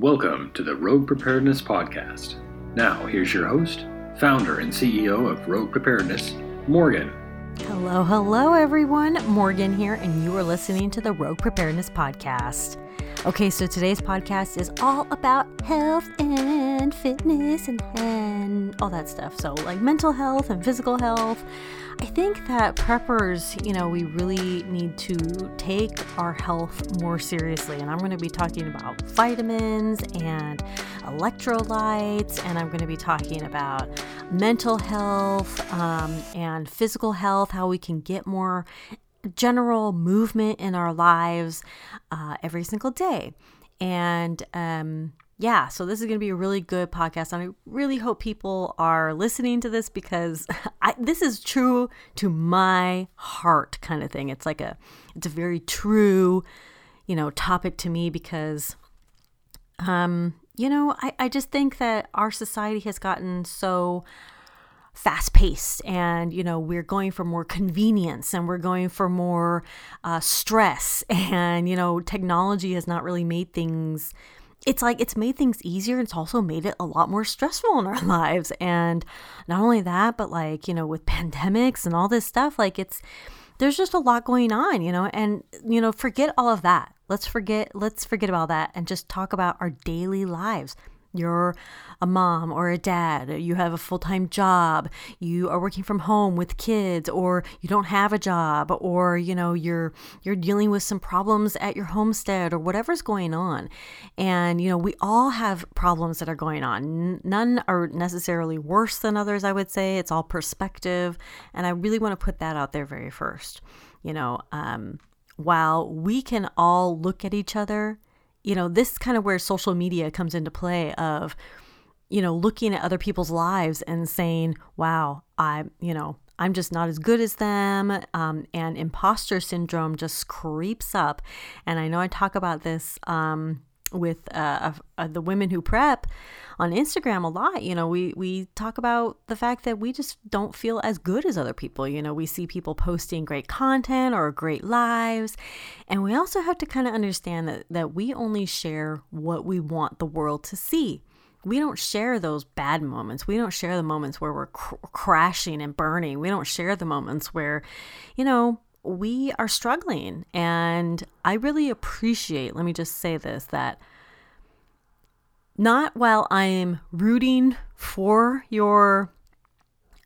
Welcome to the Rogue Preparedness Podcast. Now, here's your host, founder and CEO of Rogue Preparedness, Morgan. Hello, hello, everyone. Morgan here, and you are listening to the Rogue Preparedness Podcast. Okay, so today's podcast is all about health and fitness and, and all that stuff. So, like mental health and physical health. I think that preppers, you know, we really need to take our health more seriously. And I'm going to be talking about vitamins and electrolytes, and I'm going to be talking about mental health um, and physical health, how we can get more general movement in our lives uh, every single day. And um, yeah, so this is going to be a really good podcast. And I really hope people are listening to this because I, this is true to my heart kind of thing. It's like a, it's a very true, you know, topic to me because, um, you know, I, I just think that our society has gotten so fast paced and you know we're going for more convenience and we're going for more uh, stress and you know technology has not really made things it's like it's made things easier it's also made it a lot more stressful in our lives and not only that but like you know with pandemics and all this stuff like it's there's just a lot going on you know and you know forget all of that. Let's forget let's forget about that and just talk about our daily lives you're a mom or a dad, you have a full time job, you are working from home with kids, or you don't have a job, or you know, you're you're dealing with some problems at your homestead or whatever's going on. And you know, we all have problems that are going on. None are necessarily worse than others, I would say. It's all perspective. And I really want to put that out there very first. You know, um, while we can all look at each other you know, this kind of where social media comes into play of, you know, looking at other people's lives and saying, wow, I, you know, I'm just not as good as them. Um, and imposter syndrome just creeps up. And I know I talk about this um, with uh, uh, the women who prep on Instagram a lot. You know, we we talk about the fact that we just don't feel as good as other people. You know, we see people posting great content or great lives, and we also have to kind of understand that that we only share what we want the world to see. We don't share those bad moments. We don't share the moments where we're cr- crashing and burning. We don't share the moments where, you know, we are struggling. And I really appreciate, let me just say this, that not while I'm rooting for your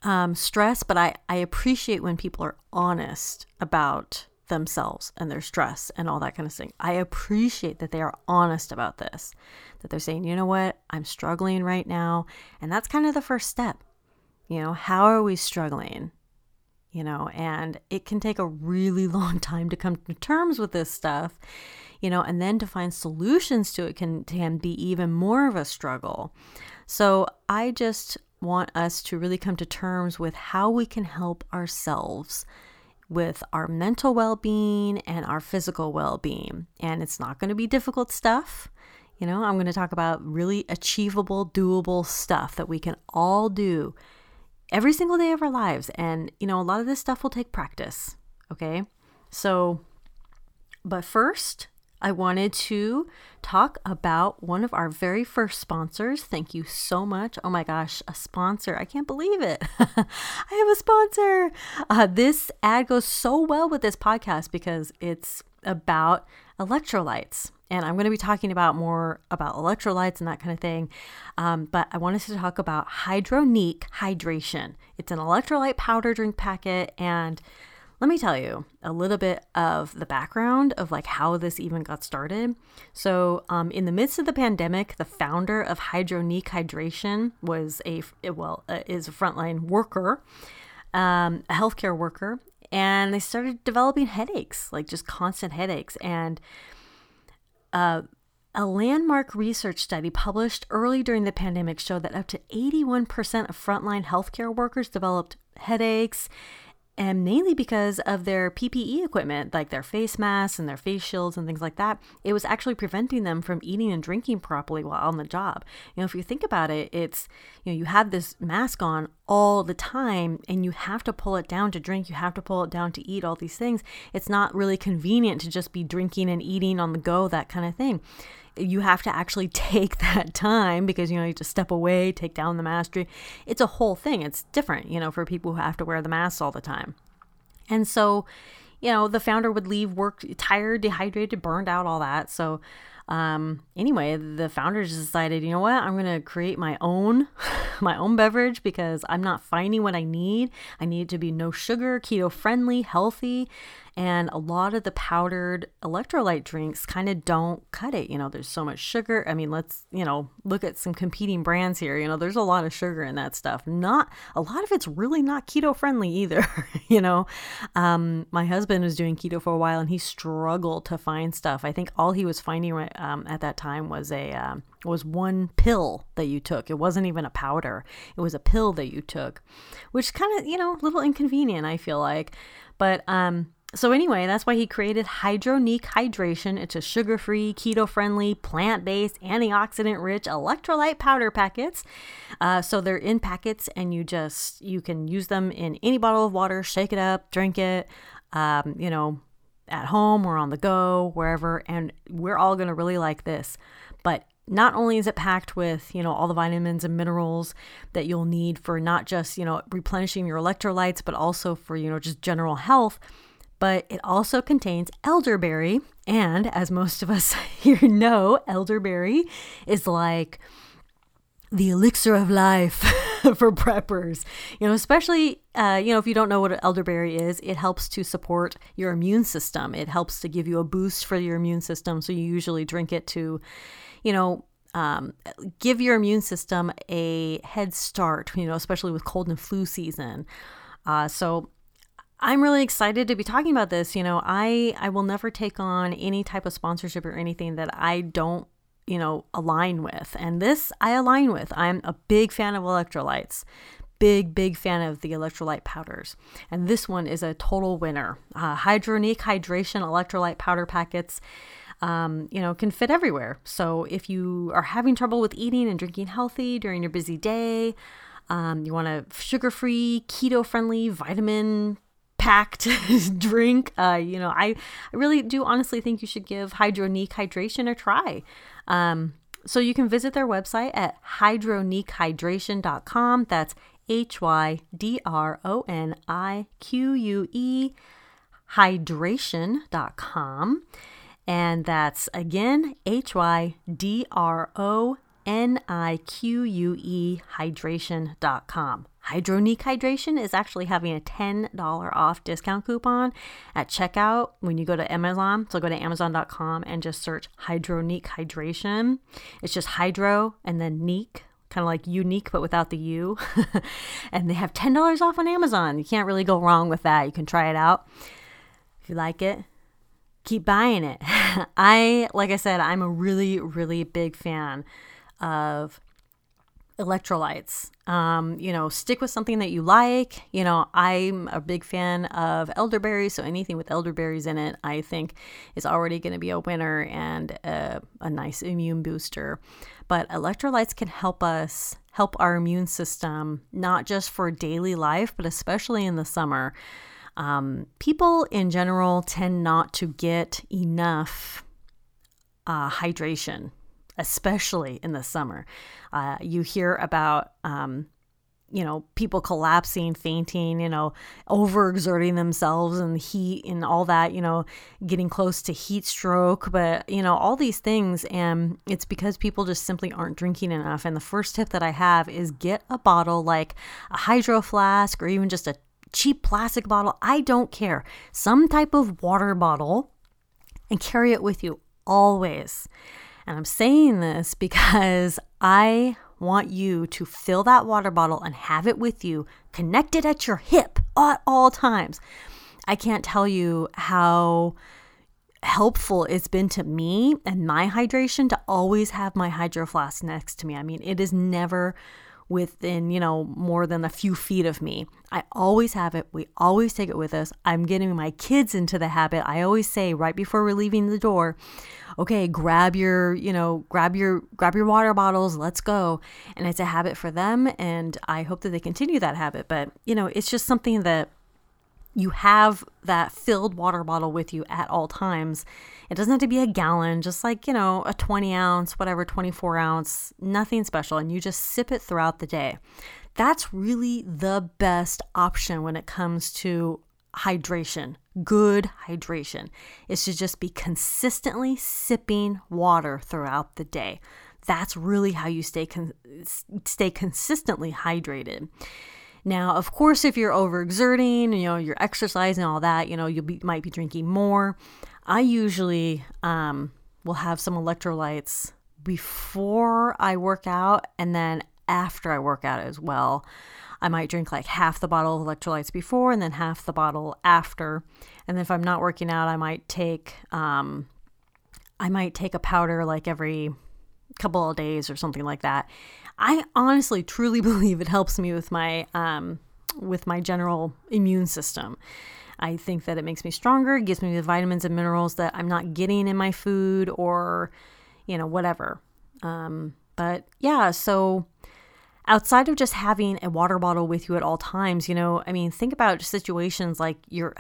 um, stress, but I, I appreciate when people are honest about themselves and their stress and all that kind of thing. I appreciate that they are honest about this, that they're saying, you know what, I'm struggling right now. And that's kind of the first step. You know, how are we struggling? You know, and it can take a really long time to come to terms with this stuff, you know, and then to find solutions to it can, can be even more of a struggle. So I just want us to really come to terms with how we can help ourselves with our mental well being and our physical well being. And it's not going to be difficult stuff. You know, I'm going to talk about really achievable, doable stuff that we can all do every single day of our lives. And, you know, a lot of this stuff will take practice. Okay. So, but first, I wanted to talk about one of our very first sponsors. Thank you so much. Oh my gosh, a sponsor. I can't believe it. I have a sponsor. Uh, this ad goes so well with this podcast because it's about electrolytes and I'm going to be talking about more about electrolytes and that kind of thing. Um, but I wanted to talk about Hydronique Hydration. It's an electrolyte powder drink packet, and let me tell you a little bit of the background of like how this even got started. So, um, in the midst of the pandemic, the founder of Hydronique Hydration was a well uh, is a frontline worker, um, a healthcare worker, and they started developing headaches, like just constant headaches, and uh, a landmark research study published early during the pandemic showed that up to 81% of frontline healthcare workers developed headaches, and mainly because of their PPE equipment, like their face masks and their face shields and things like that. It was actually preventing them from eating and drinking properly while on the job. You know, if you think about it, it's, you know, you have this mask on all the time and you have to pull it down to drink, you have to pull it down to eat, all these things. It's not really convenient to just be drinking and eating on the go, that kind of thing. You have to actually take that time because you know you to step away, take down the mask. It's a whole thing. It's different, you know, for people who have to wear the masks all the time. And so, you know, the founder would leave work tired, dehydrated, burned out, all that. So um, anyway, the founders decided, you know what, I'm to create my own, my own beverage because I'm not finding what I need. I need it to be no sugar, keto friendly, healthy. And a lot of the powdered electrolyte drinks kind of don't cut it. You know, there's so much sugar. I mean, let's, you know, look at some competing brands here. You know, there's a lot of sugar in that stuff. Not a lot of it's really not keto friendly either. you know, um, my husband was doing keto for a while and he struggled to find stuff. I think all he was finding um, at that time was a, um, was one pill that you took. It wasn't even a powder. It was a pill that you took, which kind of, you know, a little inconvenient, I feel like. But um so, anyway, that's why he created Hydronique Hydration. It's a sugar free, keto friendly, plant based, antioxidant rich electrolyte powder packets. Uh, so, they're in packets, and you just you can use them in any bottle of water, shake it up, drink it, um, you know, at home or on the go, wherever. And we're all going to really like this. But not only is it packed with you know all the vitamins and minerals that you'll need for not just you know replenishing your electrolytes but also for you know just general health but it also contains elderberry. And as most of us here know, elderberry is like the elixir of life for preppers. You know, especially, uh, you know, if you don't know what elderberry is, it helps to support your immune system. It helps to give you a boost for your immune system. So you usually drink it to, you know, um, give your immune system a head start, you know, especially with cold and flu season. Uh, so I'm really excited to be talking about this. You know, I I will never take on any type of sponsorship or anything that I don't, you know, align with. And this I align with. I'm a big fan of electrolytes. Big, big fan of the electrolyte powders. And this one is a total winner. Uh, Hydronique Hydration Electrolyte Powder Packets. Um, you know, can fit everywhere. So if you are having trouble with eating and drinking healthy during your busy day, um, you want a sugar free, keto friendly, vitamin packed drink. Uh, you know, I, I really do honestly think you should give Hydronique Hydration a try. Um, so you can visit their website at hydroniquehydration.com. That's H Y D R O N I Q U E hydration.com. And that's again H Y D R O N I Q U E hydration.com. Hydronique Hydration is actually having a $10 off discount coupon at checkout when you go to Amazon. So go to amazon.com and just search Hydronique Hydration. It's just hydro and then neek, kind of like unique but without the U. and they have $10 off on Amazon. You can't really go wrong with that. You can try it out. If you like it, keep buying it. I, like I said, I'm a really, really big fan of electrolytes. Um, you know, stick with something that you like. You know, I'm a big fan of elderberry, so anything with elderberries in it, I think, is already going to be a winner and a, a nice immune booster. But electrolytes can help us help our immune system, not just for daily life, but especially in the summer. Um, people in general tend not to get enough uh, hydration especially in the summer. Uh, you hear about, um, you know, people collapsing, fainting, you know, overexerting themselves and heat and all that, you know, getting close to heat stroke, but, you know, all these things. And it's because people just simply aren't drinking enough. And the first tip that I have is get a bottle like a hydro flask or even just a cheap plastic bottle. I don't care. Some type of water bottle and carry it with you always. And I'm saying this because I want you to fill that water bottle and have it with you, connected at your hip at all times. I can't tell you how helpful it's been to me and my hydration to always have my hydro flask next to me. I mean, it is never within, you know, more than a few feet of me. I always have it. We always take it with us. I'm getting my kids into the habit. I always say right before we're leaving the door, okay, grab your, you know, grab your grab your water bottles, let's go. And it's a habit for them and I hope that they continue that habit, but you know, it's just something that you have that filled water bottle with you at all times. It doesn't have to be a gallon, just like, you know, a 20 ounce, whatever, 24 ounce, nothing special. And you just sip it throughout the day. That's really the best option when it comes to hydration, good hydration, is to just be consistently sipping water throughout the day. That's really how you stay con- stay consistently hydrated. Now, of course, if you're overexerting, you know, you're exercising, all that, you know, you might be drinking more. I usually um, will have some electrolytes before I work out and then after I work out as well. I might drink like half the bottle of electrolytes before and then half the bottle after. And then if I'm not working out, I might take um, I might take a powder like every couple of days or something like that. I honestly truly believe it helps me with my um, with my general immune system. I think that it makes me stronger, gives me the vitamins and minerals that I'm not getting in my food or, you know, whatever. Um, but yeah, so outside of just having a water bottle with you at all times, you know, I mean, think about situations like you're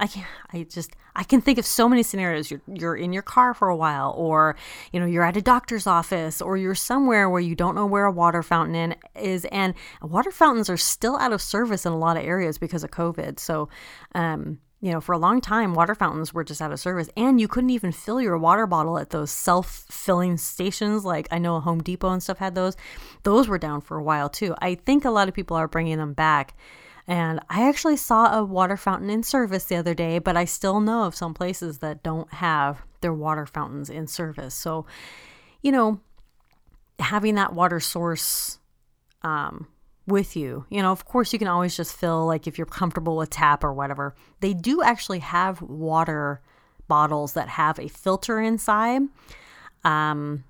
I can I just I can think of so many scenarios. You're you're in your car for a while, or you know you're at a doctor's office, or you're somewhere where you don't know where a water fountain is, and water fountains are still out of service in a lot of areas because of COVID. So, um, you know, for a long time, water fountains were just out of service, and you couldn't even fill your water bottle at those self-filling stations. Like I know Home Depot and stuff had those; those were down for a while too. I think a lot of people are bringing them back and I actually saw a water fountain in service the other day, but I still know of some places that don't have their water fountains in service. So, you know, having that water source um, with you, you know, of course, you can always just fill, like if you're comfortable with tap or whatever. They do actually have water bottles that have a filter inside. Um,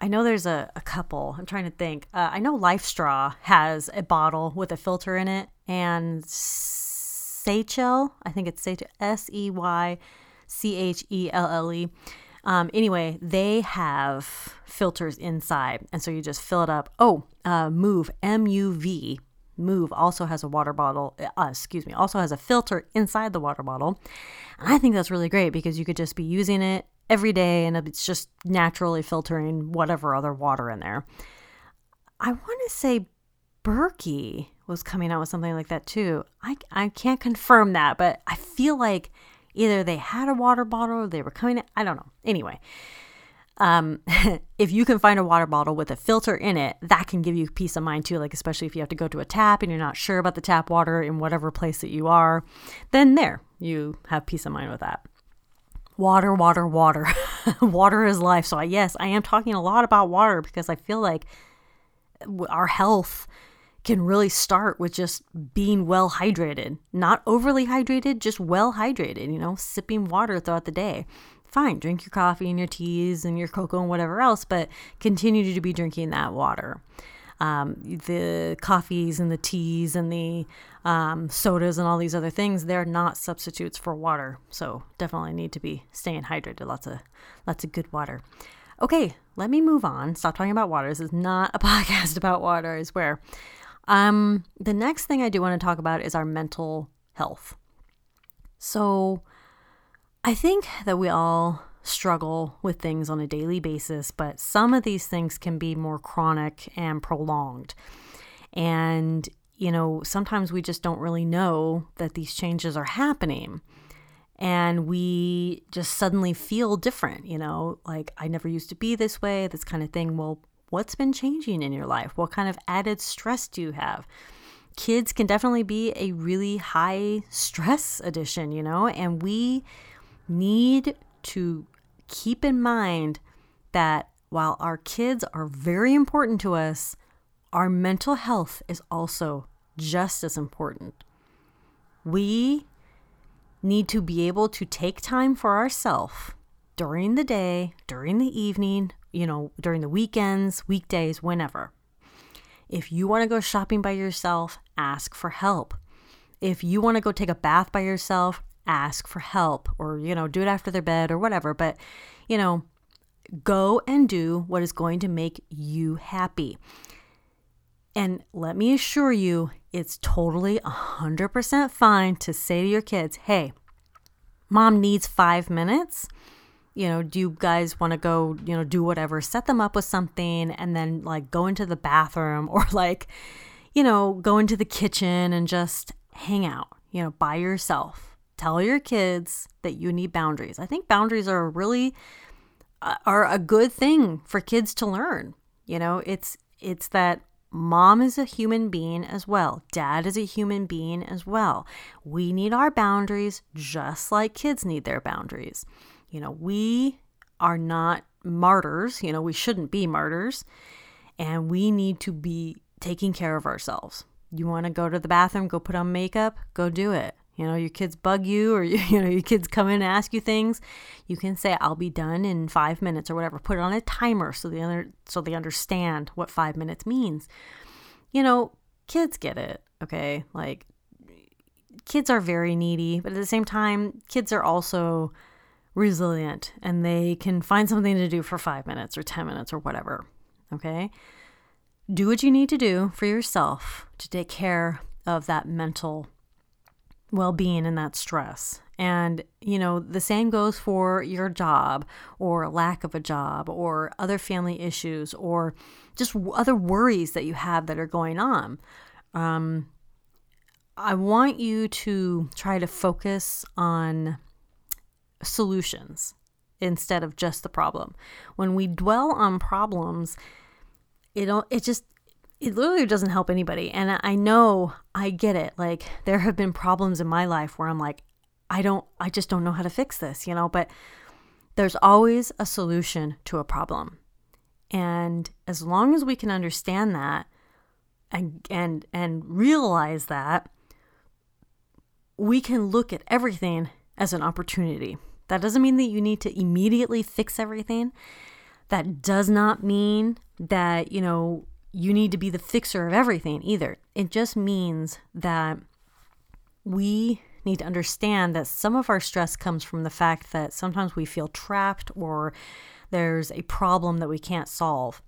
I know there's a, a couple. I'm trying to think. Uh, I know LifeStraw has a bottle with a filter in it, and Seychelle, I think it's S E Y C H E L L E. Um, anyway, they have filters inside, and so you just fill it up. Oh, uh, Move M U V Move also has a water bottle. Uh, excuse me, also has a filter inside the water bottle. And I think that's really great because you could just be using it every day and it's just naturally filtering whatever other water in there. I want to say Berkey was coming out with something like that too. I, I can't confirm that, but I feel like either they had a water bottle or they were coming. I don't know. Anyway, um, if you can find a water bottle with a filter in it, that can give you peace of mind too. Like, especially if you have to go to a tap and you're not sure about the tap water in whatever place that you are, then there, you have peace of mind with that water, water, water. water is life. So, I, yes, I am talking a lot about water because I feel like our health can really start with just being well hydrated. Not overly hydrated, just well hydrated, you know, sipping water throughout the day. Fine, drink your coffee and your teas and your cocoa and whatever else, but continue to be drinking that water um, the coffees and the teas and the um, sodas and all these other things, they're not substitutes for water. So definitely need to be staying hydrated. Lots of lots of good water. Okay, let me move on. Stop talking about water. This is not a podcast about water, I swear. Um, the next thing I do want to talk about is our mental health. So I think that we all struggle with things on a daily basis, but some of these things can be more chronic and prolonged. And, you know, sometimes we just don't really know that these changes are happening. And we just suddenly feel different, you know, like I never used to be this way, this kind of thing. Well, what's been changing in your life? What kind of added stress do you have? Kids can definitely be a really high stress addition, you know, and we need to keep in mind that while our kids are very important to us, our mental health is also just as important. We need to be able to take time for ourselves during the day, during the evening, you know, during the weekends, weekdays, whenever. If you want to go shopping by yourself, ask for help. If you want to go take a bath by yourself, ask for help or, you know, do it after their bed or whatever. But, you know, go and do what is going to make you happy. And let me assure you, it's totally 100% fine to say to your kids, hey, mom needs five minutes. You know, do you guys want to go, you know, do whatever? Set them up with something and then like go into the bathroom or like, you know, go into the kitchen and just hang out, you know, by yourself. Tell your kids that you need boundaries. I think boundaries are really uh, are a good thing for kids to learn. You know, it's it's that Mom is a human being as well. Dad is a human being as well. We need our boundaries just like kids need their boundaries. You know, we are not martyrs. You know, we shouldn't be martyrs. And we need to be taking care of ourselves. You want to go to the bathroom, go put on makeup, go do it. You know, your kids bug you or you know, your kids come in and ask you things, you can say I'll be done in 5 minutes or whatever. Put it on a timer so they under, so they understand what 5 minutes means. You know, kids get it, okay? Like kids are very needy, but at the same time, kids are also resilient and they can find something to do for 5 minutes or 10 minutes or whatever. Okay? Do what you need to do for yourself to take care of that mental well being and that stress. And, you know, the same goes for your job or lack of a job or other family issues or just other worries that you have that are going on. Um, I want you to try to focus on solutions instead of just the problem. When we dwell on problems, it it just it literally doesn't help anybody. And I know I get it. Like there have been problems in my life where I'm like, I don't, I just don't know how to fix this, you know, but there's always a solution to a problem. And as long as we can understand that and, and, and realize that, we can look at everything as an opportunity. That doesn't mean that you need to immediately fix everything. That does not mean that, you know, you need to be the fixer of everything either. It just means that we need to understand that some of our stress comes from the fact that sometimes we feel trapped or there's a problem that we can't solve.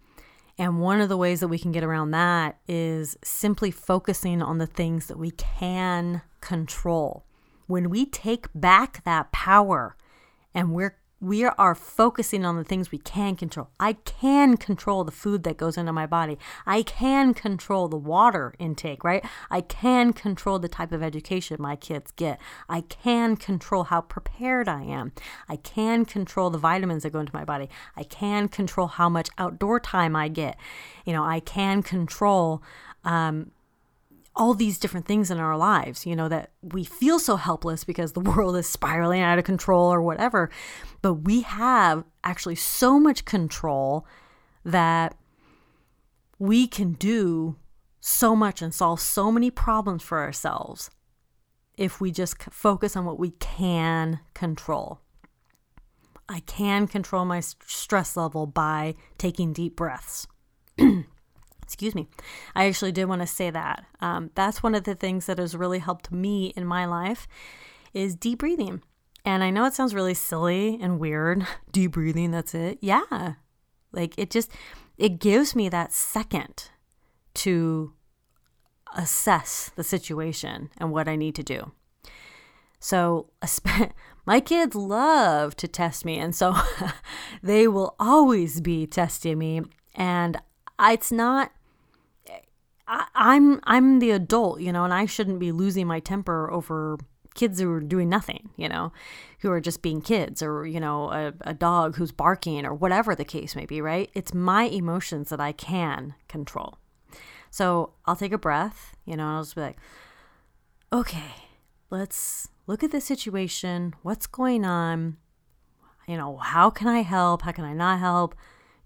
And one of the ways that we can get around that is simply focusing on the things that we can control. When we take back that power and we're we are focusing on the things we can control. I can control the food that goes into my body. I can control the water intake, right? I can control the type of education my kids get. I can control how prepared I am. I can control the vitamins that go into my body. I can control how much outdoor time I get. You know, I can control um, all these different things in our lives, you know, that we feel so helpless because the world is spiraling out of control or whatever. But we have actually so much control that we can do so much and solve so many problems for ourselves if we just focus on what we can control. I can control my stress level by taking deep breaths. Excuse me. I actually did want to say that. Um, that's one of the things that has really helped me in my life is deep breathing. And I know it sounds really silly and weird. Deep breathing, that's it. Yeah. Like it just it gives me that second to assess the situation and what I need to do. So, my kids love to test me, and so they will always be testing me. And it's not I, I'm I'm the adult, you know, and I shouldn't be losing my temper over kids who are doing nothing, you know, who are just being kids or, you know, a, a dog who's barking or whatever the case may be, right? It's my emotions that I can control. So I'll take a breath, you know, and I'll just be like, okay, let's look at the situation. What's going on? You know, how can I help? How can I not help?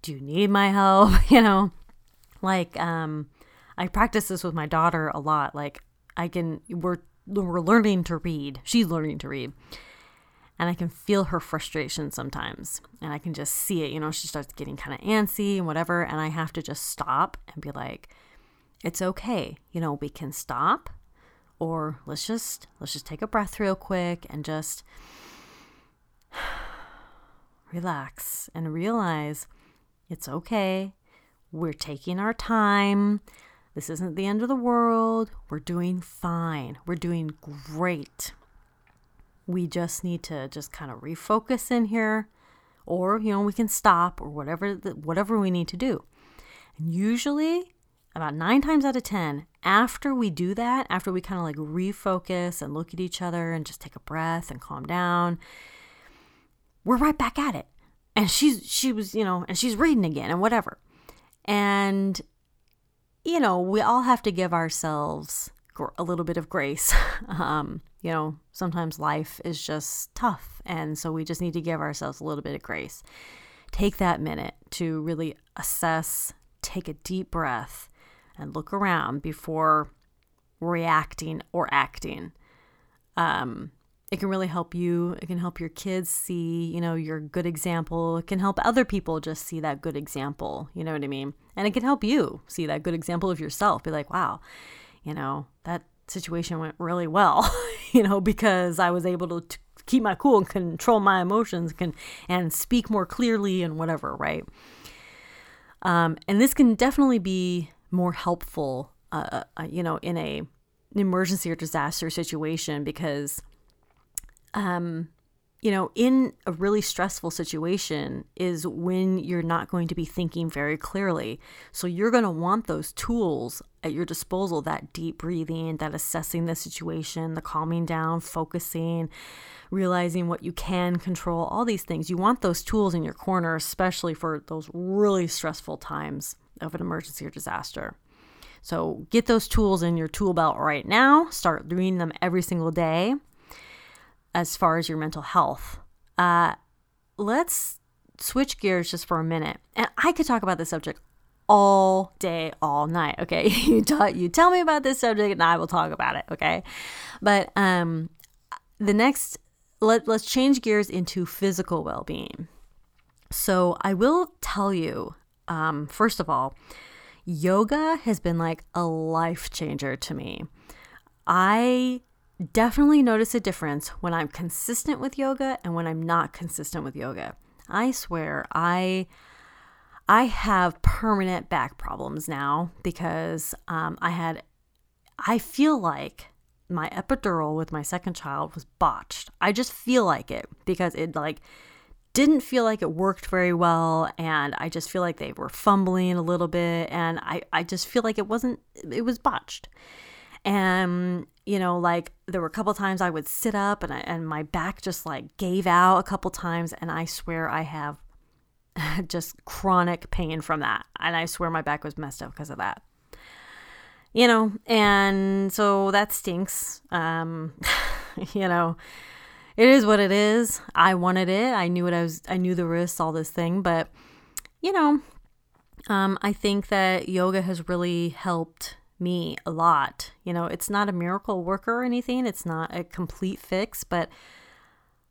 Do you need my help? You know, like, um, I practice this with my daughter a lot. Like I can we're we're learning to read. She's learning to read. And I can feel her frustration sometimes. And I can just see it. You know, she starts getting kind of antsy and whatever. And I have to just stop and be like, it's okay. You know, we can stop or let's just let's just take a breath real quick and just relax and realize it's okay. We're taking our time. This isn't the end of the world. We're doing fine. We're doing great. We just need to just kind of refocus in here or you know we can stop or whatever the, whatever we need to do. And usually about 9 times out of 10 after we do that, after we kind of like refocus and look at each other and just take a breath and calm down, we're right back at it. And she's she was, you know, and she's reading again and whatever. And you know, we all have to give ourselves a little bit of grace. um, you know, sometimes life is just tough, and so we just need to give ourselves a little bit of grace. Take that minute to really assess, take a deep breath, and look around before reacting or acting. Um, it can really help you. It can help your kids see, you know, your good example. It can help other people just see that good example. You know what I mean? And it can help you see that good example of yourself. Be like, wow, you know, that situation went really well, you know, because I was able to t- keep my cool and control my emotions can and speak more clearly and whatever, right? Um, and this can definitely be more helpful, uh, uh, you know, in a an emergency or disaster situation because um, you know, in a really stressful situation is when you're not going to be thinking very clearly. So you're going to want those tools at your disposal that deep breathing, that assessing the situation, the calming down, focusing, realizing what you can control, all these things. You want those tools in your corner, especially for those really stressful times of an emergency or disaster. So get those tools in your tool belt right now. Start doing them every single day as far as your mental health. Uh, let's switch gears just for a minute. And I could talk about this subject all day, all night. Okay, you you tell me about this subject, and I will talk about it. Okay, but um, the next let let's change gears into physical well being. So I will tell you, um, first of all, yoga has been like a life changer to me. I definitely notice a difference when I'm consistent with yoga and when I'm not consistent with yoga. I swear, I I have permanent back problems now because um, I had I feel like my epidural with my second child was botched. I just feel like it because it like didn't feel like it worked very well and I just feel like they were fumbling a little bit and I I just feel like it wasn't it was botched. And you know, like there were a couple times I would sit up and I, and my back just like gave out a couple times, and I swear I have just chronic pain from that, and I swear my back was messed up because of that. You know, and so that stinks. Um, you know, it is what it is. I wanted it. I knew what I was. I knew the risks, all this thing, but you know, um, I think that yoga has really helped me a lot. You know, it's not a miracle worker or anything, it's not a complete fix, but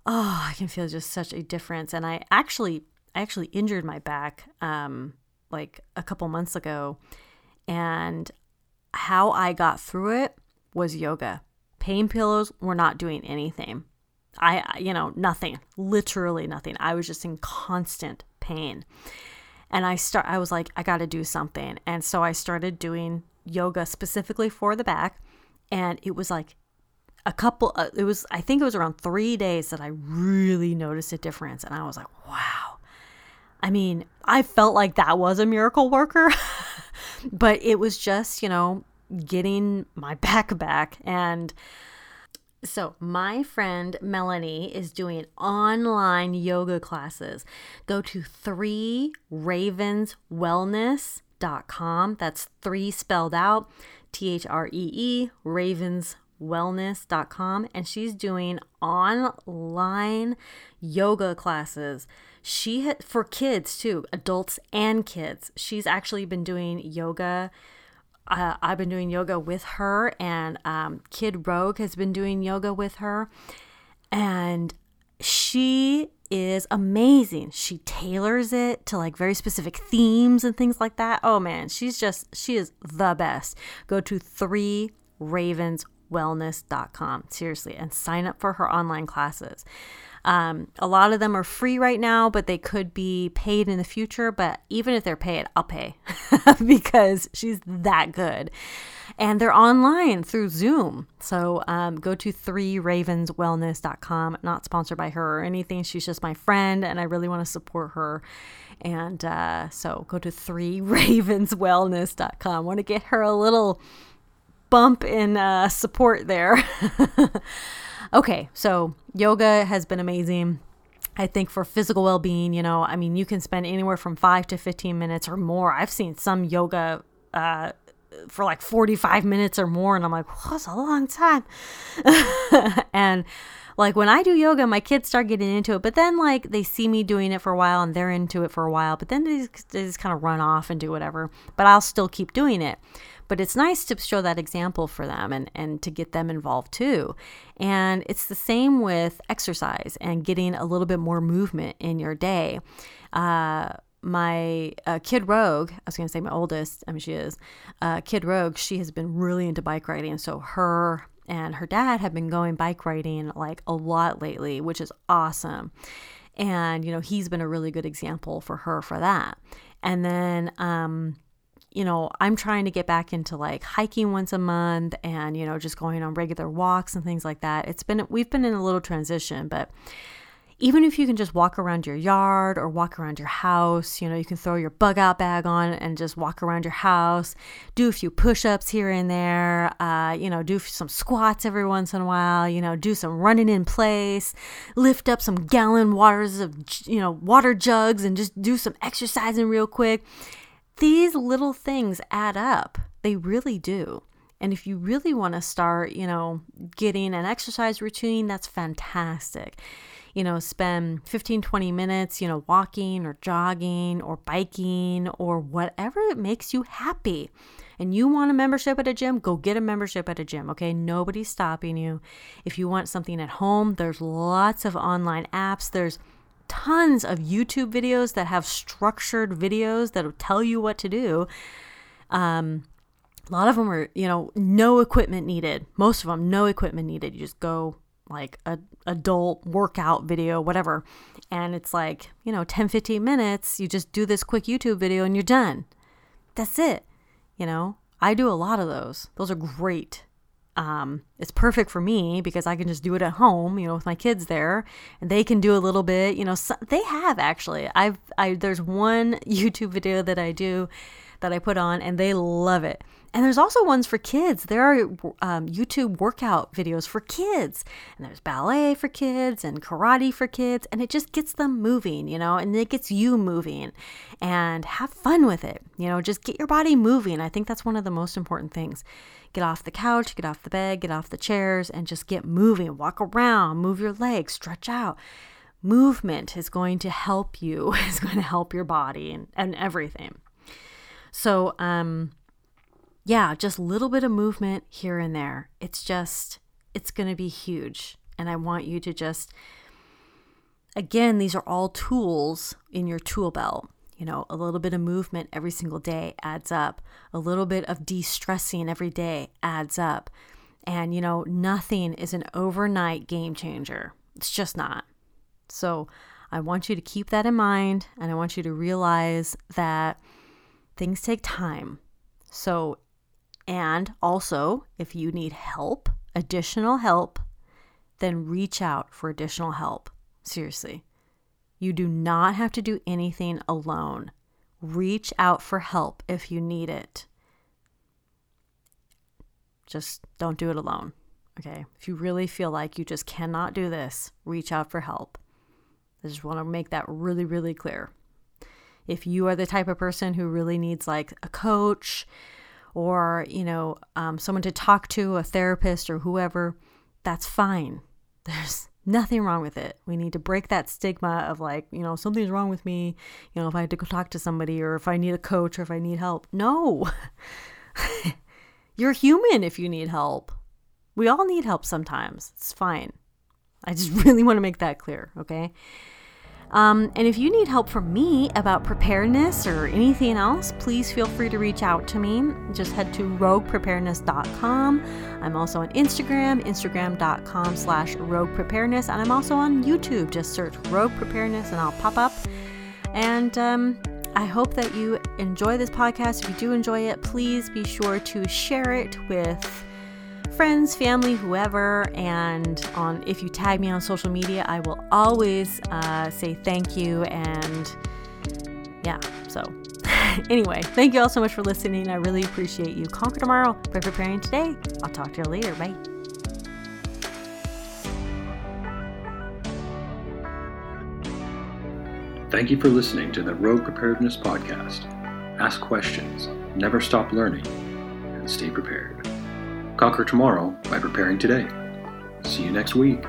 oh, I can feel just such a difference. And I actually, I actually injured my back um, like a couple months ago. And how I got through it was yoga. Pain pillows were not doing anything. I, you know, nothing, literally nothing. I was just in constant pain. And I start I was like I got to do something. And so I started doing yoga specifically for the back. And it was like a couple, uh, it was, I think it was around three days that I really noticed a difference. And I was like, wow. I mean, I felt like that was a miracle worker, but it was just, you know, getting my back back. And so, my friend Melanie is doing online yoga classes. Go to three ravens wellness ravenswellness.com. That's three spelled out T H R E E, ravenswellness.com. And she's doing online yoga classes. She had for kids too, adults and kids. She's actually been doing yoga. Uh, I've been doing yoga with her, and um, Kid Rogue has been doing yoga with her. And she is amazing. She tailors it to like very specific themes and things like that. Oh man, she's just, she is the best. Go to three ravenswellness.com, seriously, and sign up for her online classes. Um, a lot of them are free right now, but they could be paid in the future. But even if they're paid, I'll pay because she's that good. And they're online through Zoom. So um, go to 3ravenswellness.com. Not sponsored by her or anything. She's just my friend, and I really want to support her. And uh, so go to 3ravenswellness.com. Want to get her a little bump in uh, support there. Okay, so yoga has been amazing. I think for physical well being, you know, I mean, you can spend anywhere from five to 15 minutes or more. I've seen some yoga uh, for like 45 minutes or more, and I'm like, well, that's a long time. and like when I do yoga, my kids start getting into it, but then like they see me doing it for a while and they're into it for a while, but then they just, they just kind of run off and do whatever. But I'll still keep doing it but it's nice to show that example for them and, and to get them involved too. And it's the same with exercise and getting a little bit more movement in your day. Uh, my uh, kid Rogue, I was going to say my oldest, I mean, she is, uh, Kid Rogue, she has been really into bike riding. So her and her dad have been going bike riding like a lot lately, which is awesome. And, you know, he's been a really good example for her for that. And then, um, you know, I'm trying to get back into like hiking once a month and, you know, just going on regular walks and things like that. It's been, we've been in a little transition, but even if you can just walk around your yard or walk around your house, you know, you can throw your bug out bag on and just walk around your house, do a few push ups here and there, uh, you know, do some squats every once in a while, you know, do some running in place, lift up some gallon waters of, you know, water jugs and just do some exercising real quick these little things add up. They really do. And if you really want to start, you know, getting an exercise routine, that's fantastic. You know, spend 15, 20 minutes, you know, walking or jogging or biking or whatever makes you happy. And you want a membership at a gym, go get a membership at a gym, okay? Nobody's stopping you. If you want something at home, there's lots of online apps. There's tons of YouTube videos that have structured videos that will tell you what to do. Um, a lot of them are, you know, no equipment needed. Most of them, no equipment needed. You just go like a adult workout video, whatever. And it's like, you know, 10, 15 minutes. You just do this quick YouTube video and you're done. That's it. You know, I do a lot of those. Those are great. Um, it's perfect for me because I can just do it at home, you know, with my kids there, and they can do a little bit. You know, so they have actually. I've I there's one YouTube video that I do that I put on, and they love it. And there's also ones for kids. There are um, YouTube workout videos for kids, and there's ballet for kids and karate for kids, and it just gets them moving, you know, and it gets you moving and have fun with it. You know, just get your body moving. I think that's one of the most important things. Get off the couch, get off the bed, get off the chairs, and just get moving. Walk around, move your legs, stretch out. Movement is going to help you, is going to help your body and, and everything. So, um, yeah, just a little bit of movement here and there. It's just, it's going to be huge. And I want you to just, again, these are all tools in your tool belt. You know, a little bit of movement every single day adds up. A little bit of de stressing every day adds up. And, you know, nothing is an overnight game changer. It's just not. So I want you to keep that in mind. And I want you to realize that things take time. So and also, if you need help, additional help, then reach out for additional help. Seriously. You do not have to do anything alone. Reach out for help if you need it. Just don't do it alone. Okay. If you really feel like you just cannot do this, reach out for help. I just want to make that really, really clear. If you are the type of person who really needs like a coach, or, you know, um, someone to talk to, a therapist or whoever, that's fine. There's nothing wrong with it. We need to break that stigma of like, you know, something's wrong with me, you know, if I had to go talk to somebody or if I need a coach or if I need help. No. You're human if you need help. We all need help sometimes. It's fine. I just really want to make that clear, okay? Um, and if you need help from me about preparedness or anything else, please feel free to reach out to me. Just head to roguepreparedness.com. I'm also on Instagram, instagram.com slash roguepreparedness. And I'm also on YouTube. Just search Rogue Preparedness and I'll pop up. And um, I hope that you enjoy this podcast. If you do enjoy it, please be sure to share it with friends, family, whoever. And on if you tag me on social media, I will always uh, say thank you. And yeah, so anyway, thank you all so much for listening. I really appreciate you. Conquer tomorrow by preparing today. I'll talk to you later. Bye. Thank you for listening to the Rogue Preparedness Podcast. Ask questions, never stop learning, and stay prepared. Conquer tomorrow by preparing today. See you next week.